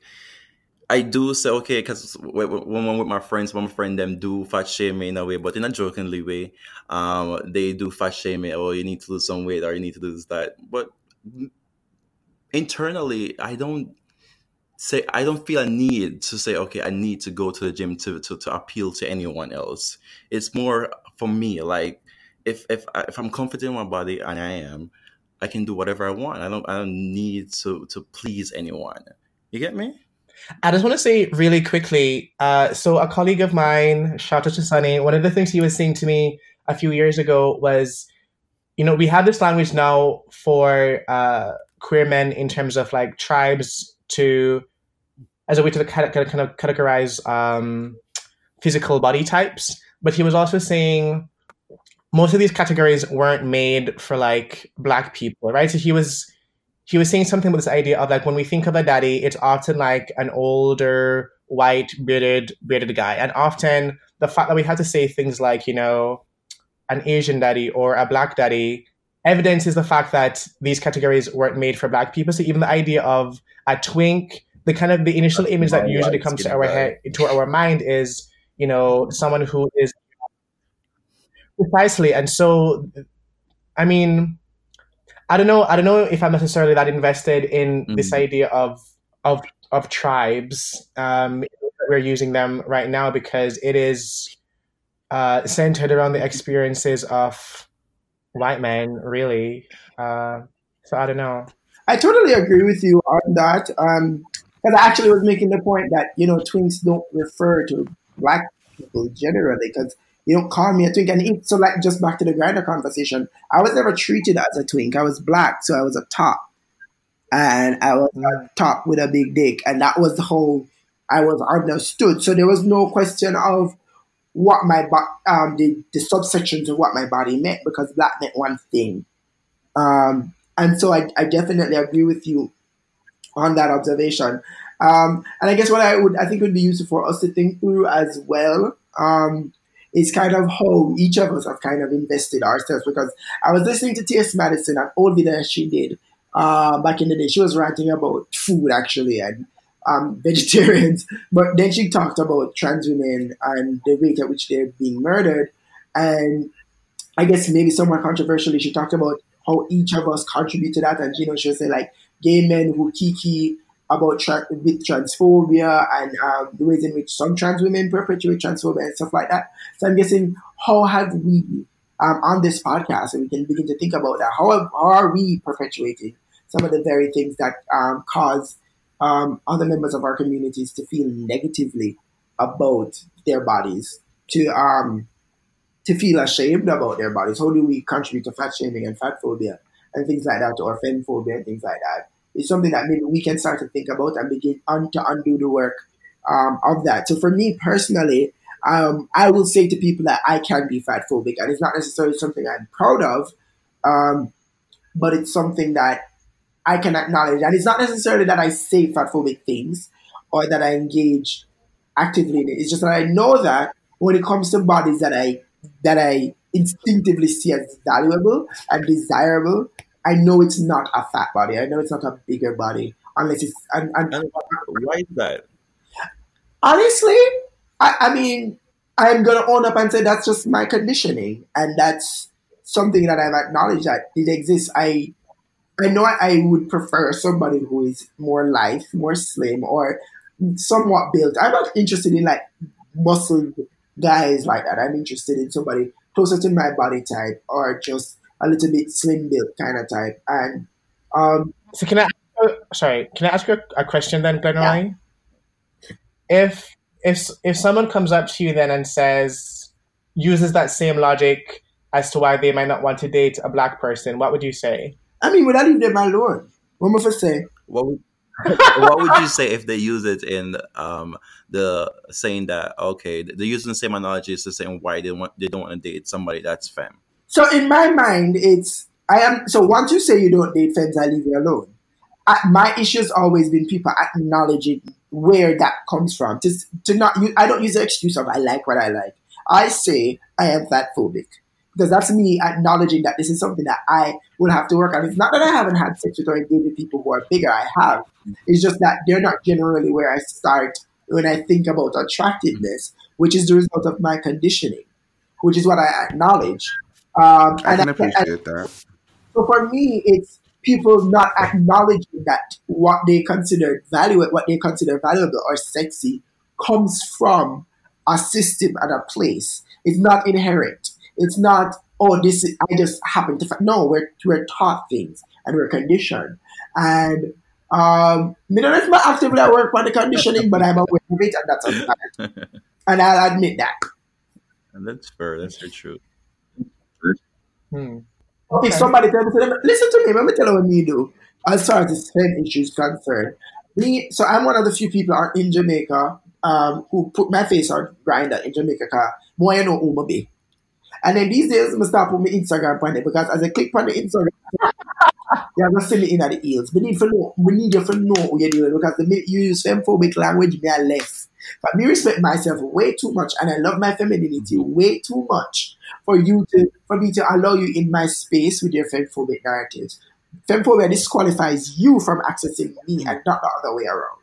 I do say okay because when I'm with my friends, my friend them do fat shame me in a way, but in a jokingly way, um, they do fat shame me. Oh, you need to lose some weight, or you need to do this that, but internally, I don't say I don't feel a need to say, okay, I need to go to the gym to, to, to appeal to anyone else. It's more for me, like if if I- if I'm confident in my body and I am, I can do whatever I want. I don't I don't need to to please anyone. You get me? I just want to say really quickly. Uh, so a colleague of mine, shout out to Sunny. One of the things he was saying to me a few years ago was, you know, we have this language now for uh, queer men in terms of like tribes to, as a way to kind of, kind of categorize um, physical body types. But he was also saying most of these categories weren't made for like black people, right? So he was he was saying something about this idea of like when we think of a daddy, it's often like an older, white, bearded, bearded guy. And often the fact that we have to say things like, you know, an Asian daddy or a black daddy evidences the fact that these categories weren't made for black people. So even the idea of a twink, the kind of the initial image that usually comes to our head to our mind is, you know, someone who is precisely. And so I mean, I don't know. I don't know if I'm necessarily that invested in this Mhm. idea of of of tribes. Um, we're using them right now because it is uh, centered around the experiences of white men, really. Uh, so I don't know. I totally agree with you on that. Um, because I actually was making the point that you know twinks don't refer to black people generally because you don't call me a twink. And so, like, just back to the Grindr conversation, I was never treated as a twink. I was black, so I was a top, and I was a top with a big dick, and that was the whole. I was understood, so there was no question of what my um the, the subsections of what my body meant because black meant one thing. Um, and so I, I definitely agree with you on that observation. Um, and I guess what I would I think would be useful for us to think through as well um, is kind of how each of us have kind of invested ourselves. Because I was listening to T.S. Madison, an old video that she did uh, back in the day. She was writing about food actually and um, vegetarians, but then she talked about trans women and the rate at which they're being murdered. And I guess maybe somewhat controversially, she talked about how each of us contribute to that. And, you know, she was saying like gay men who kiki about tra- with transphobia and um, the ways in which some trans women perpetuate transphobia and stuff like that. So I'm guessing, how have we, um, on this podcast, and we can begin to think about that, how, how are we perpetuating some of the very things that um, cause um, other members of our communities to feel negatively about their bodies, to um, to feel ashamed about their bodies? How do we contribute to fat shaming and fat phobia and things like that, or femphobia and things like that? It's something that maybe we can start to think about and begin un- to undo the work um, of that. So for me personally, um, I will say to people that I can be fat phobic, and it's not necessarily something I'm proud of, um, but it's something that I can acknowledge. And it's not necessarily that I say fatphobic things or that I engage actively in it. It's just that I know that when it comes to bodies that I that I instinctively see as valuable and desirable, I know it's not a fat body. I know it's not a bigger body unless it's. And, and And why is that? honestly, I, I mean, I'm gonna own up and say that's just my conditioning, and that's something that I've acknowledged that it exists. I I know I, would prefer somebody who is more lithe, more slim, or somewhat built. I'm not interested in like muscle guys like that. I'm interested in somebody closer to my body type or just a little bit slim built kind of type. And um, So can I? Sorry, can I ask you a, a question then, Glenroy? If if if someone comes up to you then and says, uses that same logic as to why they might not want to date a black person, what would you say? I mean, would I leave them alone? What am I say? What would, what would you say if they use it in um, the saying that okay, they're using the same analogy as the saying why they want they don't want to date somebody that's femme. So in my mind, it's I am. So once you say you don't date femmes, I leave you alone. I, my issue has always been people acknowledging where that comes from. To, to not, I don't use the excuse of I like what I like. I say I am fat phobic because that's me acknowledging that this is something that I will have to work on. It's not that I haven't had sex with or engaged with people who are bigger. I have. It's just that they're not generally where I start when I think about attractiveness, which is the result of my conditioning, which is what I acknowledge. Um, I and can appreciate and, that. So for me, it's people not acknowledging that what they consider valuable, what they consider valuable or sexy, comes from a system and a place. It's not inherent. It's not oh this is, I just happen to find. no we're we're taught things and we're conditioned and um you know that's my actively I work on the conditioning but I'm aware of it and that's a and I'll admit that and that's fair that's the truth. hmm. okay. if somebody tell me listen to me let me tell you what me do as far as the same issues concerned me so I'm one of the few people in Jamaica um, who put my face on Grindr in Jamaica car more you know Uma Bay and then these days, I start put my Instagram on it because as I click on the Instagram, you're going to see me in at the heels. We need to know, we need you to know what you're doing because the minute you use femphobic language, me are less. But me respect myself way too much and I love my femininity way too much for you to, for me to allow you in my space with your femphobic narratives. Femphobia disqualifies you from accessing me and not the other way around.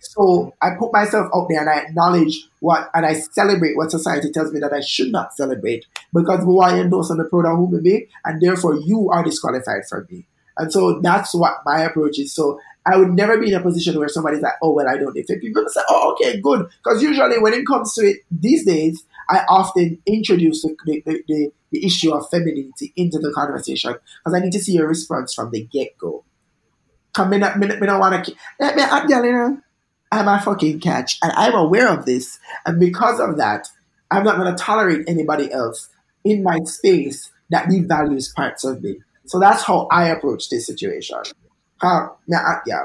So I put myself out there and I acknowledge what and I celebrate what society tells me that I should not celebrate because who I endorse on the program who me and therefore you are disqualified from me. And so that's what my approach is. So I would never be in a position where somebody's like, oh, well, I don't fit. People say, oh, okay, good. Because usually when it comes to it these days, I often introduce the, the, the, the issue of femininity into the conversation because I need to see a response from the get go. Come in, me don't want to, let me, I'm yelling, I'm a fucking catch. And I'm aware of this. And because of that, I'm not going to tolerate anybody else in my space that devalues parts of me. So that's how I approach this situation. Uh, yeah.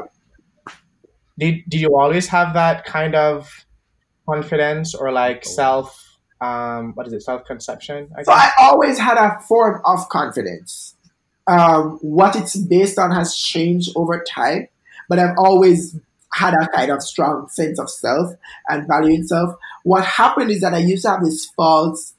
Did, did you always have that kind of confidence or like self, um, what is it, self conception? I so I always had a form of confidence. Um, what it's based on has changed over time, but I've always had a kind of strong sense of self and valuing self. What happened is that I used to have this false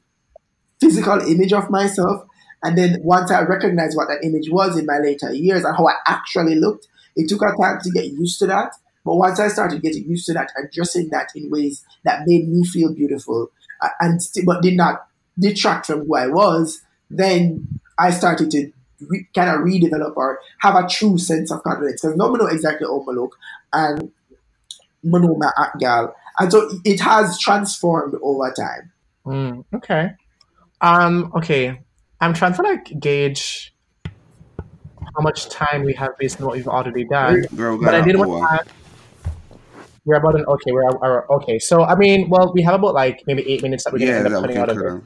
physical image of myself. And then once I recognized what that image was in my later years and how I actually looked, it took a time to get used to that. But once I started getting used to that and dressing that in ways that made me feel beautiful uh, and st- but did not detract from who I was, then I started to re- kind of redevelop or have a true sense of confidence. Because no one know exactly how I look, and Manoma at Gal. And so it has transformed over time. Mm, okay. Um, okay. I'm trying to like gauge how much time we have based on what we've already done. Girl, but I did want to ask, we're about an okay, we're, we're, okay. So I mean, well, we have about like maybe eight minutes that we're gonna end up putting out of it.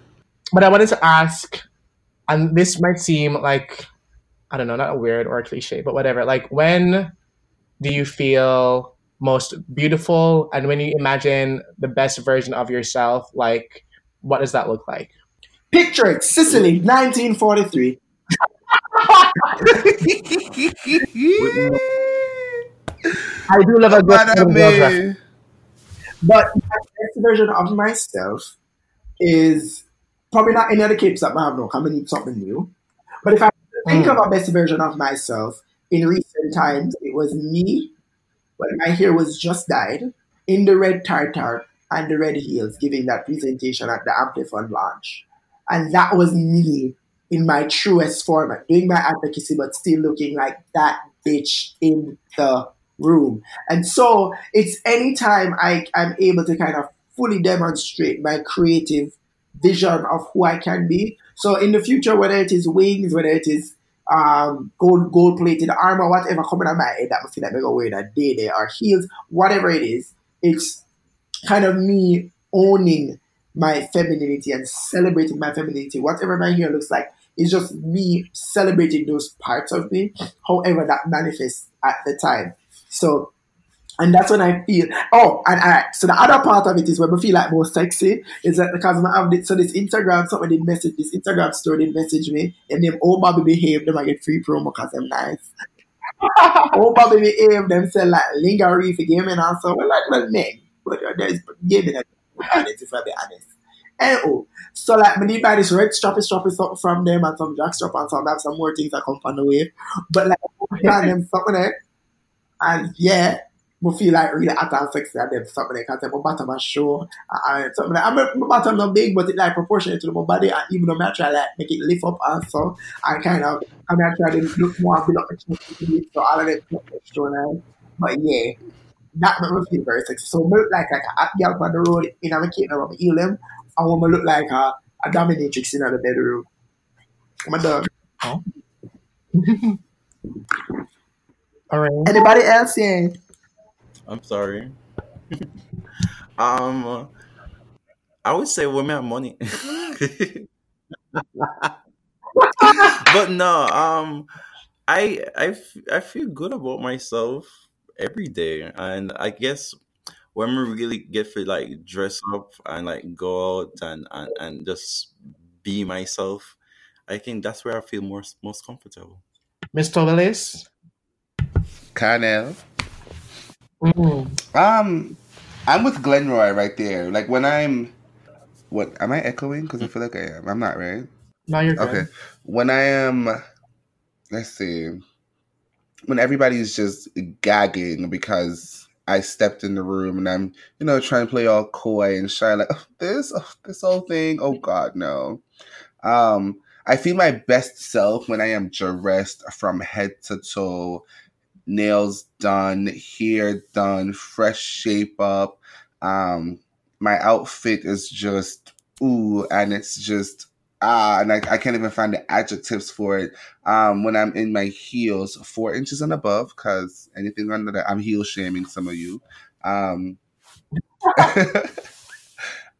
But I wanted to ask, and this might seem like I don't know, not a weird or a cliche, but whatever. Like when do you feel most beautiful? And when you imagine the best version of yourself like what does that look like? Picture it sicily 1943 I do love a good But the best version of myself is probably not any other capes that I have no. I'm gonna need something new. But if I think mm. of a best version of myself in recent times, it was me when my hair was just dyed in the red tartar and the red heels giving that presentation at the Amplifon launch. And that was me in my truest form, doing my advocacy, but still looking like that bitch in the room. And so it's anytime I, I'm able to kind of fully demonstrate my creative vision of who I can be. So in the future, whether it is wings, whether it is um, gold gold plated armor, whatever coming on my head that feel like I'm wearing a day there or heels, whatever it is, it's kind of me owning my femininity and celebrating my femininity. Whatever my hair looks like It's just me celebrating those parts of me, however that manifests at the time. So and that's when I feel, oh, and I, so the other part of it is when I feel like more sexy is that because I have this, so this Instagram, somebody message, this Instagram story, they message me, and them, oh, Bobby behave, them I get free promo because I'm nice. oh, Bobby behave, them sell like lingerie for gaming and so, well, like, well, men, but there's gaming that, if I be honest. And oh, so like, I need buy this red strappy strappy something from them and some jack strap and some, have some more things that come on the way. But like, I them something there. And yeah, I feel like really hot and sexy and then something like that. My bottom is show and something like I'm my bottom not big, but it like proportionate to my body. And even though I try like make it lift up and so I kind of I mean I try to look more build up chest so all of it show now. But yeah, that makes me feel very sexy. So I look like like a hot girl on the road in a kid around my elim. I want to look like a, a dominatrix in the bedroom. My dog. Oh. All right. Anybody else? Yeah. I'm sorry. um, I would say women have money. but no, um, I I I feel good about myself every day, and I guess when we really get to like dress up and like go out and and, and just be myself, I think that's where I feel more most comfortable. Mr. Willis, Cornell. Mm. Um, I'm with Glenroy right there. Like when I'm, what am I echoing? Because I feel like I am. I'm not right. No, you're good. Okay. When I am, let's see, when everybody's just gagging because I stepped in the room and I'm, you know, trying to play all coy and shy, like oh, this, oh, this whole thing. Oh God, no. Um, I feel my best self when I am dressed from head to toe nails done, hair done, fresh shape up. Um, my outfit is just ooh, and it's just ah, and I, I can't even find the adjectives for it. Um, when I'm in my heels, four inches and above, because anything under that, I'm heel shaming some of you. Um,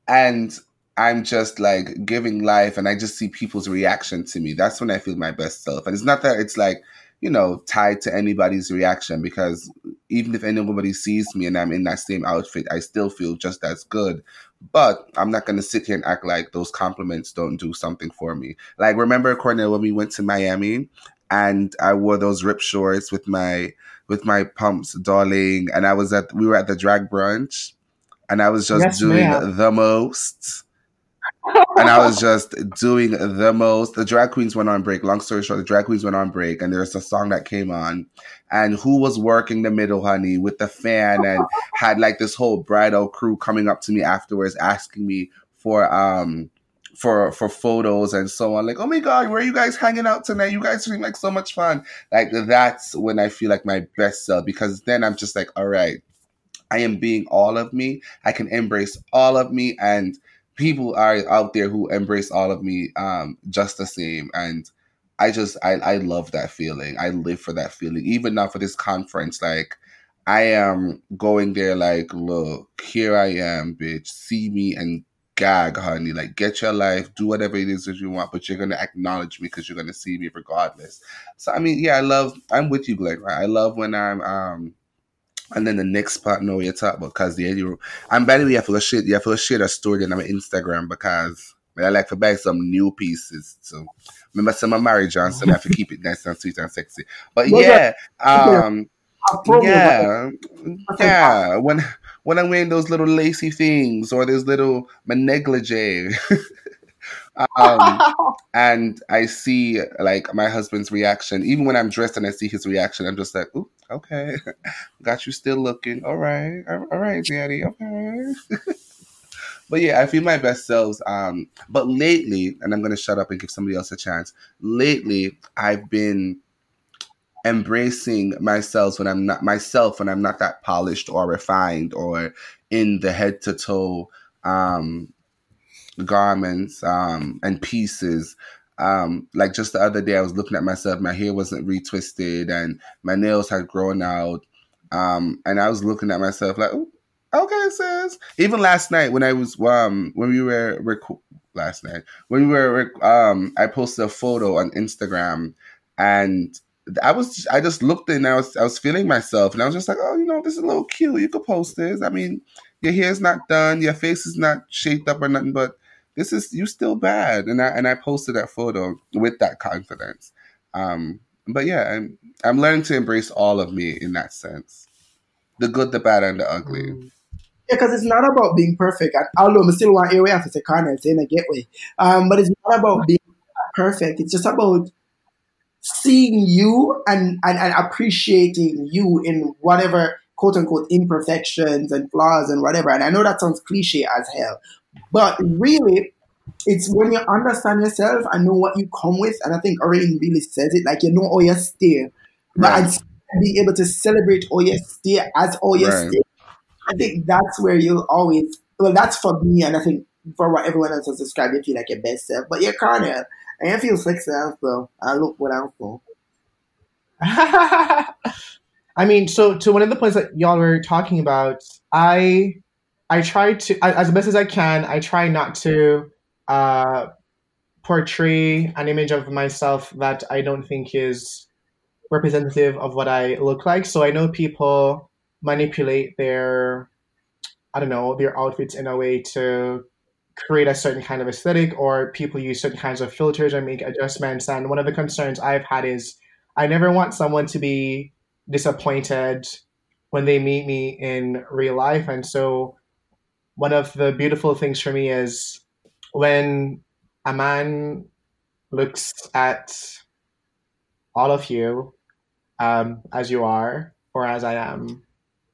and I'm just like giving life, and I just see people's reaction to me. That's when I feel my best self. And it's not that it's like you know, tied to anybody's reaction because even if anybody sees me and I'm in that same outfit, I still feel just as good. But I'm not going to sit here and act like those compliments don't do something for me. Like, remember, Cornell, when we went to Miami and I wore those rip shorts with my with my pumps, darling, and I was at we were at the drag brunch, and I was just yes, doing ma'am. the most and I was just doing the most. The drag queens went on break. Long story short, the drag queens went on break, and there's a song that came on, and who was working the middle, honey, with the fan, and had like this whole bridal crew coming up to me afterwards, asking me for um for for photos and so on. Like, oh my god, where are you guys hanging out tonight? You guys seem like so much fun. Like that's when I feel like my best self because then I'm just like, all right, I am being all of me. I can embrace all of me and people are out there who embrace all of me um, just the same. And i just I, I love that feeling. I live for that feeling even now for this conference. Like i am going there like look here i am bitch. See me and gag honey. Like get your life. Do whatever it is that you want but you're gonna acknowledge me because you're gonna see me regardless. So i mean yeah i love i'm with you glenn right? I love when i'm um and then the next part, no, you talk about because the you and by the way, you have to share, you have to share a story on my Instagram because I like to buy some new pieces. So remember, some of marriage and so I have to keep it nice and sweet and sexy. But yeah, um, yeah, yeah. When when I'm wearing those little lacy things or those little my negligee. um, and I see like my husband's reaction. Even when I'm dressed and I see his reaction, I'm just like, "Ooh, okay, got you still looking. All right, all right, daddy. Okay." but yeah, I feel my best selves. Um, but lately, and I'm gonna shut up and give somebody else a chance. Lately, I've been embracing myself when I'm not myself when I'm not that polished or refined or in the head to toe um garments um, and pieces. Um, like just the other day, I was looking at myself. My hair wasn't retwisted, and my nails had grown out. Um, and I was looking at myself like, Okay, sis. Even last night when I was um when we were rec- last night when we were um I posted a photo on Instagram and I was I just looked and I was I was feeling myself and I was just like, oh, you know, this is a little cute. You could post this. I mean, your hair's not done, your face is not shaped up or nothing, but this is you still bad. And I and I posted that photo with that confidence. Um, but yeah, I'm I'm learning to embrace all of me in that sense, the good, the bad, and the ugly. Mm. Yeah, because it's not about being perfect. And although I still want area after say corner saying a gateway. Um, but it's not about being perfect. It's just about seeing you and, and, and appreciating you in whatever quote unquote imperfections and flaws and whatever. And I know that sounds cliche as hell. But really, it's when you understand yourself and know what you come with, and I think Orion really says it, like you know all your stay. But Right. and s- being able to celebrate all your stay as all your Right. stay. I think that's where you'll always well, that's for me and I think for what everyone else has described, you feel like your best self. But you're Cornell and you feel sexy as well. I look what I'm for. I mean, so to one of the points that y'all were talking about, I I try to as best as I can. I try not to uh, portray an image of myself that I don't think is representative of what I look like. So I know people manipulate their I don't know their outfits in a way to create a certain kind of aesthetic, or people use certain kinds of filters or make adjustments. And one of the concerns I've had is I never want someone to be disappointed when they meet me in real life. And so, one of the beautiful things for me is when a man looks at all of you um, as you are, or as I am,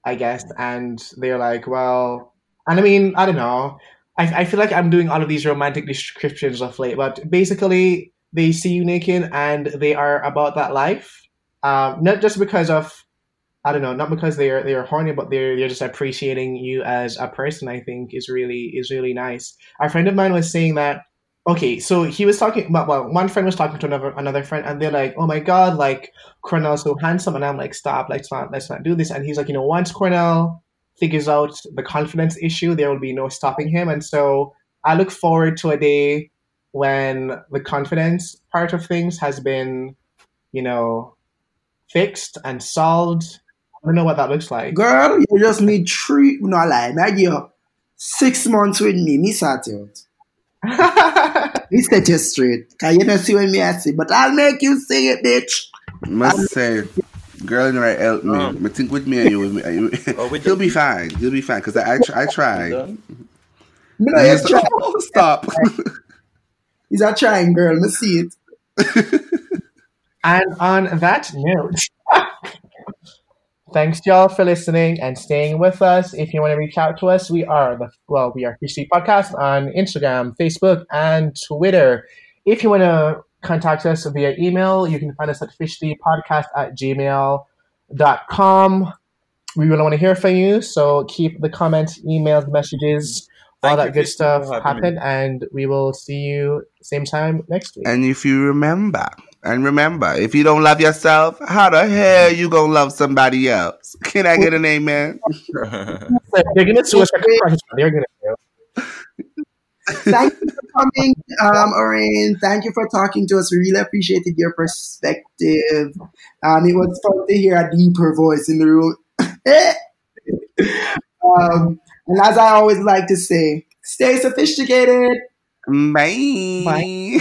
I guess, and they're like, well, and I mean, I don't know. I, I feel like I'm doing all of these romantic descriptions of late, but basically, they see you naked and they are about that life um, not just because of I don't know, not because they're they're horny, but they're they're just appreciating you as a person. I think is really is really nice. A friend of mine was saying that. Okay, so he was talking about well, one friend was talking to another another friend, and they're like, "Oh my god, like Cornell's so handsome," and I'm like, "Stop, let's not let's not do this." And he's like, "You know, once Cornell figures out the confidence issue, there will be no stopping him." And so I look forward to a day when the confidence part of things has been, you know, fixed and solved. I don't know what that looks like. Girl, you just need three no lie. I give you six months with me, me sort you out. Me set you straight. Cause you don't see when me I see, but I'll make you see it, bitch. Must say, girl in the right help me. Um, but think with me and you. With me, and you- Oh, we He'll did- be fine. He'll be fine because I, I, tr- I You tried. done? Me know you he's try. like, oh, stop. He's not trying girl, me see it. and on that note, thanks y'all for listening and staying with us. If you want to reach out to us, we are the well, we are Fish Street Podcast on Instagram, Facebook, and Twitter. If you want to contact us via email, you can find us at fishdeepodcast at gmail.com. We really want to hear from you, so keep the comments, emails, messages, all Thank that good stuff for having me. happen, and we will see you same time next week. and if you remember, and remember, if you don't love yourself, how the hell you gonna love somebody else? Can I get an amen? They're gonna sue us for copyright. They're gonna do. Thank you for coming, um, Orin. Thank you for talking to us. We really appreciated your perspective. Um, it was fun to hear a deeper voice in the room. um, and as I always like to say, stay sophisticated. Bye. Bye.